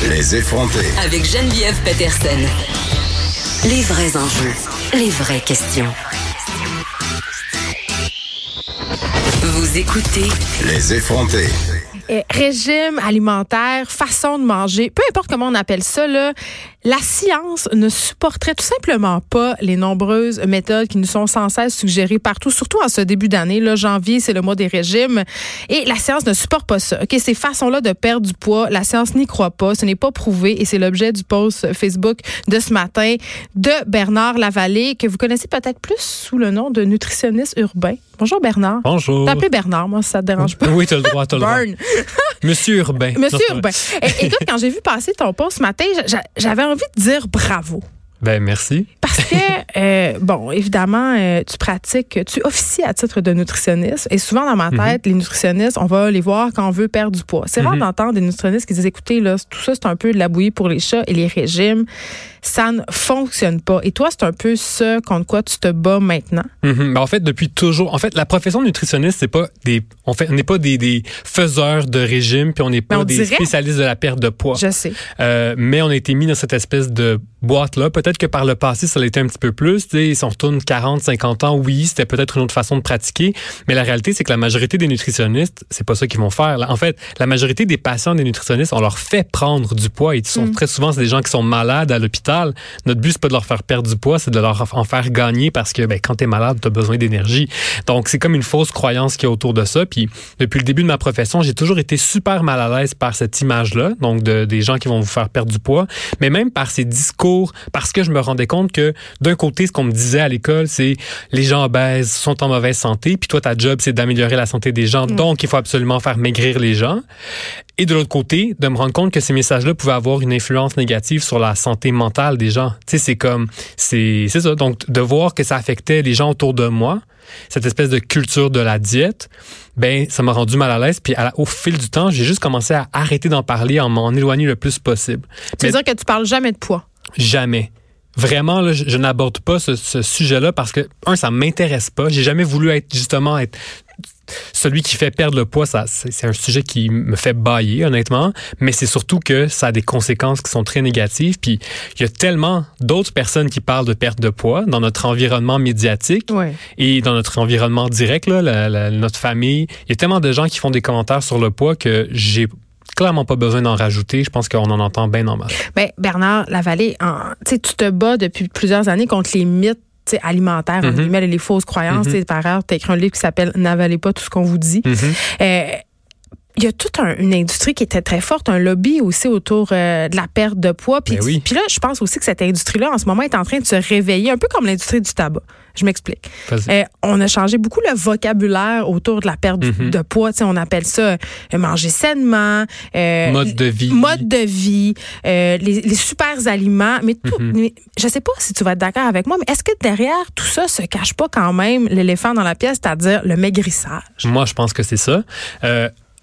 Les effronter. Avec Geneviève Peterson. Les vrais enjeux, les vraies questions. Vous écoutez Les effronter. Eh, régime alimentaire, façon de manger, peu importe comment on appelle ça, là, la science ne supporterait tout simplement pas les nombreuses méthodes qui nous sont sans cesse suggérées partout, surtout en ce début d'année. Là, janvier, c'est le mois des régimes. Et la science ne supporte pas ça. OK, ces façons-là de perdre du poids, la science n'y croit pas. Ce n'est pas prouvé. Et c'est l'objet du post Facebook de ce matin de Bernard Lavallée, que vous connaissez peut-être plus sous le nom de nutritionniste urbain. Bonjour Bernard. Bonjour. T'appelais Bernard, moi, si ça te dérange pas. Oui, t'as le droit, t'as le droit. Burn. Monsieur Urbain. Monsieur Urbain. Écoute, quand j'ai vu passer ton post ce matin, j'a- j'avais envie de dire bravo. Ben, merci. Parce que, euh, bon, évidemment, euh, tu pratiques, tu officies à titre de nutritionniste. Et souvent, dans ma Mhm. tête, les nutritionnistes, on va les voir quand on veut perdre du poids. C'est rare Mhm. d'entendre des nutritionnistes qui disent, écoutez, là, tout ça, c'est un peu de la bouillie pour les chats et les régimes. Ça ne fonctionne pas. Et toi, c'est un peu ce contre quoi tu te bats maintenant. Ben, en fait, depuis toujours, en fait, la profession de nutritionniste, c'est pas des, on fait, on n'est pas des, des faiseurs de régime, puis on n'est Mais pas on des dirait. spécialistes de la perte de poids. Je sais. Euh, mais on a été mis dans cette espèce de boîte-là. Peut-être que par le passé, ça l'était un petit peu plus. Tu sais, si on retourne 40, 50 ans, oui, c'était peut-être une autre façon de pratiquer. Mais la réalité, c'est que la majorité des nutritionnistes, c'est pas ça qu'ils vont faire. En fait, la majorité des patients des nutritionnistes, on leur fait prendre du poids. Et ils sont très souvent, c'est des gens qui sont malades à l'hôpital. Notre but, c'est pas de leur faire perdre du poids, c'est de leur en faire gagner parce que ben, quand tu es malade, tu as besoin d'énergie. Donc, c'est comme une fausse croyance qu'il y a autour de ça. Puis, depuis le début de ma profession, j'ai toujours été super mal à l'aise par cette image-là, donc de, des gens qui vont vous faire perdre du poids, mais même par ces discours, parce que je me rendais compte que d'un côté, ce qu'on me disait à l'école, c'est les gens obèses sont en mauvaise santé, puis toi, ta job, c'est d'améliorer la santé des gens, donc il faut absolument faire maigrir les gens. Et de l'autre côté, de me rendre compte que ces messages-là pouvaient avoir une influence négative sur la santé mentale des gens. Tu sais, c'est comme, c'est, c'est ça. Donc, de voir que ça affectait les gens autour de moi, cette espèce de culture de la diète, ben, ça m'a rendu mal à l'aise. Puis, à la- au fil du temps, j'ai juste commencé à arrêter d'en parler, en m'en éloigner le plus possible. Tu veux Mais- dire que tu parles jamais de poids? Jamais. Vraiment, là, je, je n'aborde pas ce, ce sujet-là parce que, un, ça m'intéresse pas. J'ai jamais voulu être, justement, être celui qui fait perdre le poids. Ça, c'est un sujet qui me fait bailler, honnêtement. Mais c'est surtout que ça a des conséquences qui sont très négatives. Puis, il y a tellement d'autres personnes qui parlent de perte de poids dans notre environnement médiatique Ouais. et dans notre environnement direct, là, la- la- notre famille. Il y a tellement de gens qui font des commentaires sur le poids que j'ai clairement pas besoin d'en rajouter. Je pense qu'on en entend bien en mal. Ben, Bernard Lavallée, en- tu te bats depuis plusieurs années contre les mythes tu sais, alimentaires, entre Mhm. guillemets, et les fausses croyances. Sais, Par ailleurs, tu écrit un livre qui s'appelle N'avalez pas tout ce qu'on vous dit. Mhm. Euh, il y a toute un- une industrie qui était très forte, un lobby aussi autour euh, de la perte de poids. Puis, Ben oui. puis là, je pense aussi que cette industrie-là, en ce moment, est en train de se réveiller, un peu comme l'industrie du tabac. Je m'explique. Euh, on a changé beaucoup le vocabulaire autour de la perte Mhm. de poids. On appelle ça euh, manger sainement, Mode de vie. mode de vie, les, les super aliments. Mais, tout, mais je sais pas si tu vas être d'accord avec moi, mais est-ce que derrière tout ça se cache pas quand même l'éléphant dans la pièce, c'est-à-dire le maigrissage? Moi, je pense que c'est ça.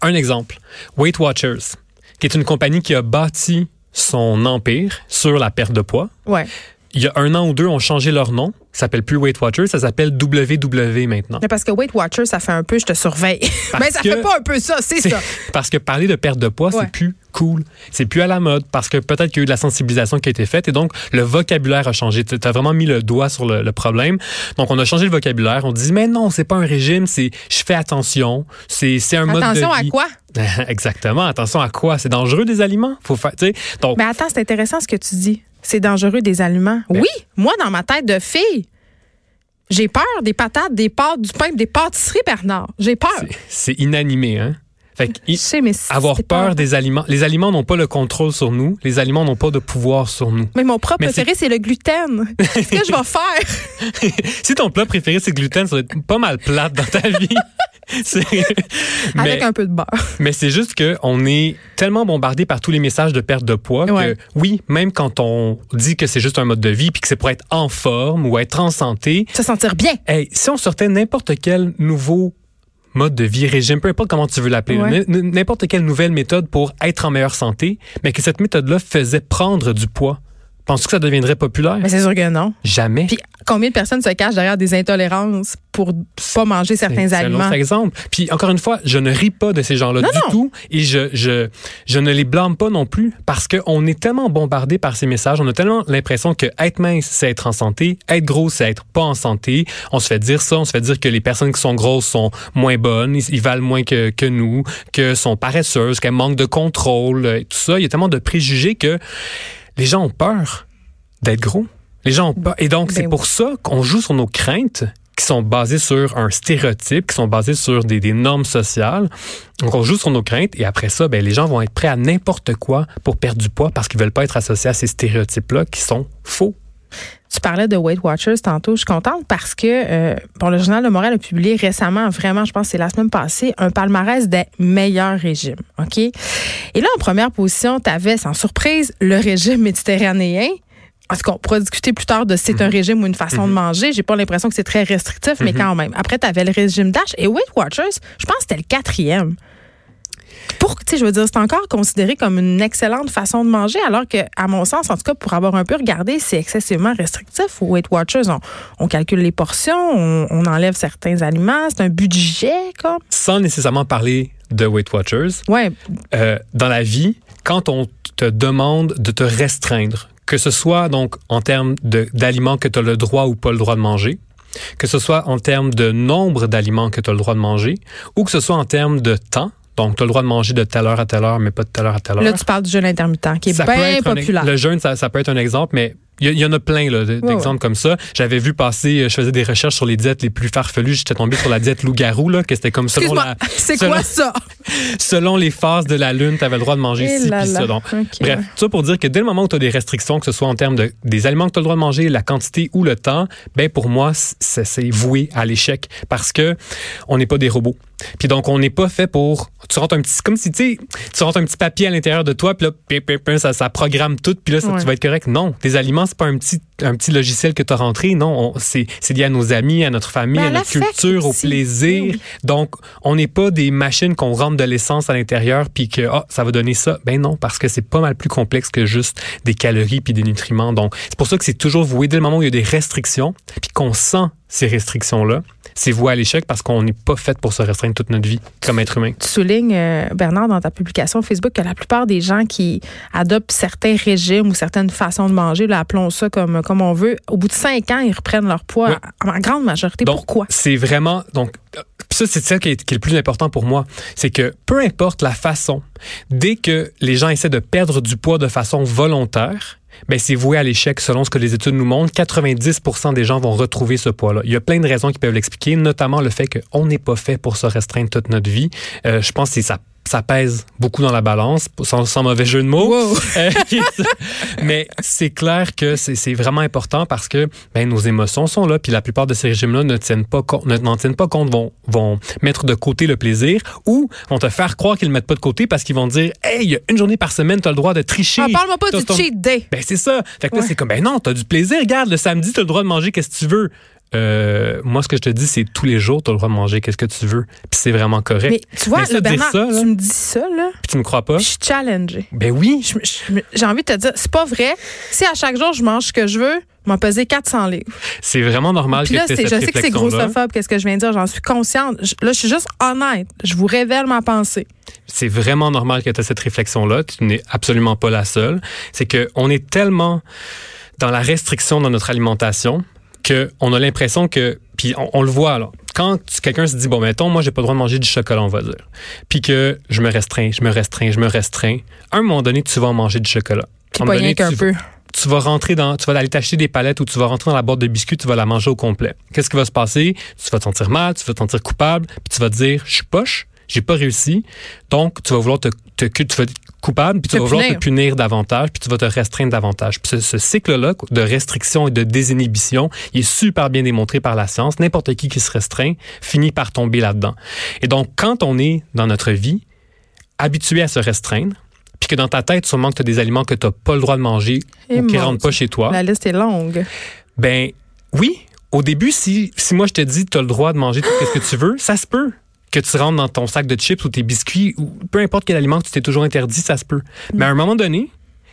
Un exemple, Weight Watchers, qui est une compagnie qui a bâti son empire sur la perte de poids. Ouais. Il y a un an ou deux, ont changé leur nom. Ça s'appelle plus Weight Watchers, ça s'appelle WW maintenant. Mais parce que Weight Watcher, ça fait un peu je te surveille. Parce mais ça que- fait pas un peu ça, c'est ça. Parce que parler de perte de poids, Ouais. c'est plus cool. C'est plus à la mode parce que peut-être qu'il y a eu de la sensibilisation qui a été faite et donc le vocabulaire a changé. Tu as vraiment mis le doigt sur le, le problème. Donc on a changé le vocabulaire. On dit mais non, c'est pas un régime, c'est je fais attention, c'est c'est un mode de Attention à vie. quoi? Exactement. Attention à quoi? C'est dangereux des aliments? Faut faire. Donc Mais attends, c'est intéressant ce que tu dis. C'est dangereux des aliments. Ben- oui, moi, dans ma tête de fille, j'ai peur des patates, des pâtes, du pain, des pâtisseries, Bernard. J'ai peur. c'est- inanimé, hein. Fait que, Je sais, mais avoir peur pas- des aliments. Les aliments n'ont pas le contrôle sur nous. Les aliments n'ont pas de pouvoir sur nous. Mais mon plat Mais préféré, c'est le gluten. Qu'est-ce que je vais faire? si ton plat préféré c'est gluten, ça va être pas mal plate dans ta vie. C'est- mais Avec un peu de beurre. mais c'est juste que on est tellement bombardé par tous les messages de perte de poids Ouais. que oui, même quand on dit que c'est juste un mode de vie puis que c'est pour être en forme ou être en santé, Se sentir bien. hey, si on sortait n'importe quel nouveau mode de vie, régime, peu importe comment tu veux l'appeler, Ouais. n'importe quelle nouvelle méthode pour être en meilleure santé, mais que cette méthode-là faisait prendre du poids Penses-tu que ça deviendrait populaire? Mais c'est sûr que non. Jamais. Puis combien de personnes se cachent derrière des intolérances pour pas manger certains C'est un aliments? exemple. Puis encore une fois, je ne ris pas de ces gens-là du non. tout et je, je, je ne les blâme pas non plus parce qu'on est tellement bombardé par ces messages, on a tellement l'impression que être mince, c'est être en santé, être gros, c'est être pas en santé. On se fait dire ça, on se fait dire que les personnes qui sont grosses sont moins bonnes, ils, ils valent moins que, que nous, que sont paresseuses, qu'elles manquent de contrôle, tout ça. Il y a tellement de préjugés que les gens ont peur d'être gros. Les gens ont peur. Et donc, c'est Ben pour ça qu'on joue sur nos craintes qui sont basées sur un stéréotype, qui sont basées sur des, des normes sociales. Donc, on joue sur nos craintes et après ça, ben, les gens vont être prêts à n'importe quoi pour perdre du poids parce qu'ils veulent pas être associés à ces stéréotypes-là qui sont faux. Tu parlais de Weight Watchers tantôt. Je suis contente parce que euh, bon, le Journal de Montréal a publié récemment, vraiment, je pense que c'est la semaine passée, un palmarès des meilleurs régimes. OK? Et là, en première position, tu avais, sans surprise, le régime méditerranéen. Est-ce qu'on pourra discuter plus tard de si c'est un régime ou une façon de manger? J'ai pas l'impression que c'est très restrictif, mais quand même. Après, tu avais le régime DASH et Weight Watchers, je pense que c'était le quatrième. Pour, tu sais, je veux dire, c'est encore considéré comme une excellente façon de manger, alors que, à mon sens, en tout cas, pour avoir un peu regardé, c'est excessivement restrictif. Au Weight Watchers, on, on calcule les portions, on, on enlève certains aliments, c'est un budget, comme. Sans nécessairement parler de Weight Watchers, Ouais, euh, dans la vie, quand on te demande de te restreindre, que ce soit donc en termes d'aliments que tu as le droit ou pas le droit de manger, que ce soit en termes de nombre d'aliments que tu as le droit de manger, ou que ce soit en termes de temps, donc tu as le droit de manger de telle heure à telle heure, mais pas de telle heure à telle heure. là, tu parles du jeûne intermittent, qui est Ça bien un- populaire. le jeûne, ça, ça peut être un exemple, mais il y, en a plein d'exemples comme ça. J'avais vu passer, euh, je faisais des recherches sur les diètes les plus farfelues. J'étais tombé sur la diète loup-garou, là, que c'était comme selon, la, c'est quoi ça? selon les phases de la lune, tu avais le droit de manger Eh ci puis ça. Donc, Ok, Bref, tout ça pour dire que dès le moment où tu as des restrictions, que ce soit en termes de, des aliments que tu as le droit de manger, la quantité ou le temps, ben pour moi, c'est c'est voué à l'échec parce que on n'est pas des robots. Puis donc, on n'est pas fait pour. Tu rentres un petit. Comme si, tu sais, tu rentres un petit papier à l'intérieur de toi, puis là, ça, ça programme tout, puis là, ça, Ouais. tu vas être correct. Non, tes aliments, c'est pas un petit, un petit logiciel que tu as rentré. Non, on- c'est c'est lié à nos amis, à notre famille, Mais à à notre culture, au aussi. plaisir. Oui. Donc, on n'est pas des machines qu'on rentre de l'essence à l'intérieur, puis que ah, ça va donner ça. Ben non, parce que c'est pas mal plus complexe que juste des calories puis des nutriments. Donc, c'est pour ça que c'est toujours voué dès le moment où il y a des restrictions, puis qu'on sent ces restrictions-là, c'est voué à l'échec parce qu'on n'est pas fait pour se restreindre toute notre vie comme être humain. Tu soulignes, euh, Bernard, dans ta publication Facebook, que la plupart des gens qui adoptent certains régimes ou certaines façons de manger, là, appelons ça comme, comme on veut, au bout de cinq ans, ils reprennent leur poids Ouais. en grande majorité. Donc, Pourquoi? C'est vraiment donc ça c'est ça qui est, qui est le plus important pour moi, c'est que peu importe la façon, dès que les gens essaient de perdre du poids de façon volontaire, ben c'est voué à l'échec selon ce que les études nous montrent. 90% des gens vont retrouver ce poids-là. Il y a plein de raisons qui peuvent l'expliquer, notamment le fait qu'on n'est pas fait pour se restreindre toute notre vie. Euh, je pense que c'est ça ça pèse beaucoup dans la balance, sans, sans mauvais jeu de mots. Wow. Euh, mais c'est clair que c'est vraiment important parce que ben, nos émotions sont là, puis la plupart de ces régimes-là ne tiennent pas compte, ne- n'en tiennent pas compte, vont, vont mettre de côté le plaisir ou vont te faire croire qu'ils le mettent pas de côté parce qu'ils vont dire Hey, une journée par semaine, tu as le droit de tricher. Ah, Parle-moi pas du ton- cheat day. Ben c'est ça. Fait que là, Ouais. c'est comme ben non, t'as du plaisir. Regarde, le samedi, t'as le droit de manger qu'est-ce que tu veux. Euh, moi, ce que je te dis, c'est tous les jours, t'as le droit de manger qu'est-ce que tu veux. Puis c'est vraiment correct. Mais tu vois, Mais ça, le Bernard, ça, là, tu me dis ça, là, puis tu me crois pas? je suis challengée. Ben oui. J'ai envie de te dire, c'est pas vrai. Si à chaque jour je mange ce que je veux, m'en peser 400 livres. C'est vraiment normal Puis que là, tu c'est- je cette sais que c'est grossophobe, qu'est-ce que je viens de dire, j'en suis consciente. Je- là, je suis juste honnête. Je vous révèle ma pensée. c'est vraiment normal que tu aies cette réflexion-là. Tu n'es absolument pas la seule. C'est qu'on est tellement dans la restriction dans notre alimentation qu'on a l'impression que, puis on, on le voit alors, quand quelqu'un se dit, bon, mettons, moi, j'ai pas le droit de manger du chocolat, on va dire, puis que je me restreins, je me restreins, je me restreins, à un moment donné, tu vas en manger du chocolat. Puis pas rien qu'un peu. tu vas rentrer dans, tu vas aller t'acheter des palettes ou tu vas rentrer dans la boîte de biscuits, tu vas la manger au complet. Qu'est-ce qui va se passer? Tu vas te sentir mal, tu vas te sentir coupable, puis tu vas te dire, je suis poche, j'ai pas réussi. Donc, tu vas vouloir te, te- tu vas être coupable, puis tu vas vouloir te punir davantage, puis tu vas te restreindre davantage. Puis ce, ce cycle-là de restriction et de désinhibition, il est super bien démontré par la science. N'importe qui qui se restreint finit par tomber là-dedans. Et donc, quand on est dans notre vie habitué à se restreindre, puis que dans ta tête, sûrement que tu as des aliments que tu n'as pas le droit de manger Eh ou qui mon rentrent pas chez toi, La liste est longue. ben oui, au début, si, si moi je te dis tu as le droit de manger tout ce que tu veux, ça se peut que tu rentres dans ton sac de chips ou tes biscuits ou peu importe quel aliment que tu t'es toujours interdit, ça se peut. Mais à un moment donné,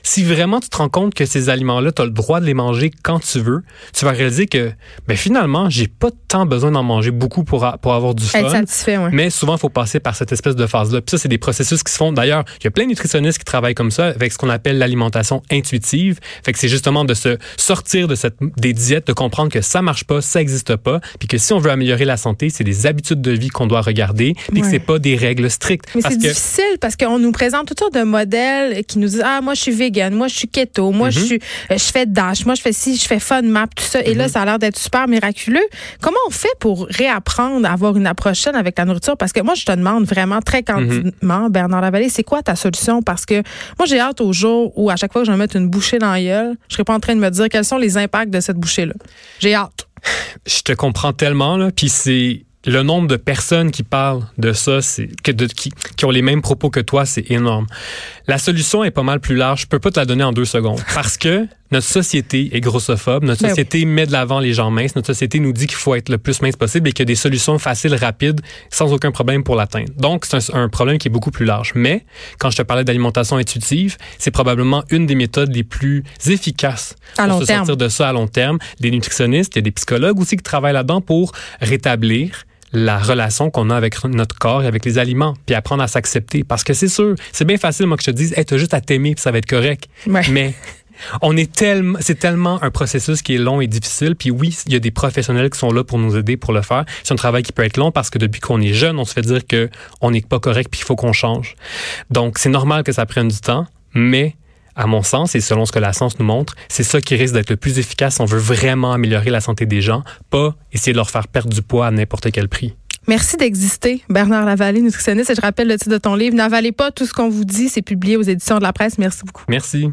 si vraiment tu te rends compte que ces aliments-là, tu as le droit de les manger quand tu veux, tu vas réaliser que ben, finalement, j'ai pas tant besoin d'en manger beaucoup pour, a- pour avoir du fun. Être satisfait, ouais. Mais souvent, il faut passer par cette espèce de phase-là. Puis ça, c'est des processus qui se font. D'ailleurs, il y a plein de nutritionnistes qui travaillent comme ça avec ce qu'on appelle l'alimentation intuitive. Fait que c'est justement de se sortir de cette, des diètes, de comprendre que ça marche pas, ça existe pas, puis que si on veut améliorer la santé, c'est des habitudes de vie qu'on doit regarder, puis que Ouais. c'est pas des règles strictes. Mais c'est que difficile parce qu'on nous présente toutes sortes de modèles qui nous disent ah moi je suis vegan, moi je suis keto, moi Mhm. je suis euh, je fais dash, moi je fais ci, je fais fun map tout ça et Mhm. là ça a l'air d'être super miraculeux. Comment on fait pour réapprendre à avoir une approche saine avec la nourriture? Parce que moi je te demande vraiment très Mhm. candidement Bernard Lavallée, c'est quoi ta solution? Parce que moi j'ai hâte au jour où à chaque fois que je vais mettre une bouchée dans la gueule, je serai pas en train de me dire quels sont les impacts de cette bouchée là. J'ai hâte. je te comprends tellement, là, puis c'est le nombre de personnes qui parlent de ça, c'est que de, qui, qui ont les mêmes propos que toi, c'est énorme. La solution est pas mal plus large. Je peux pas te la donner en deux secondes parce que notre société est grossophobe. Notre Ben oui. société met de l'avant les gens minces. Notre société nous dit qu'il faut être le plus mince possible et qu'il y a des solutions faciles, rapides, sans aucun problème pour l'atteindre. Donc, c'est un, un problème qui est beaucoup plus large. Mais quand je te parlais d'alimentation intuitive, c'est probablement une des méthodes les plus efficaces À pour se terme. sortir de ça à long terme. Des nutritionnistes, il y a des psychologues aussi qui travaillent là-dedans pour rétablir la relation qu'on a avec notre corps et avec les aliments, puis apprendre à s'accepter. Parce que c'est sûr, c'est bien facile, moi, que je te dise, hey, t'as juste à t'aimer, puis ça va être correct. Ouais. Mais on est tellement, c'est tellement un processus qui est long et difficile. Puis oui, il y a des professionnels qui sont là pour nous aider pour le faire. C'est un travail qui peut être long parce que depuis qu'on est jeune, on se fait dire que on n'est pas correct puis il faut qu'on change. Donc c'est normal que ça prenne du temps, mais à mon sens, et selon ce que la science nous montre, c'est ça qui risque d'être le plus efficace si on veut vraiment améliorer la santé des gens, pas essayer de leur faire perdre du poids à n'importe quel prix. Merci d'exister, Bernard Lavallée, nutritionniste. Et je rappelle le titre de ton livre. N'avalez pas tout ce qu'on vous dit. C'est publié aux éditions de la presse. Merci beaucoup. Merci.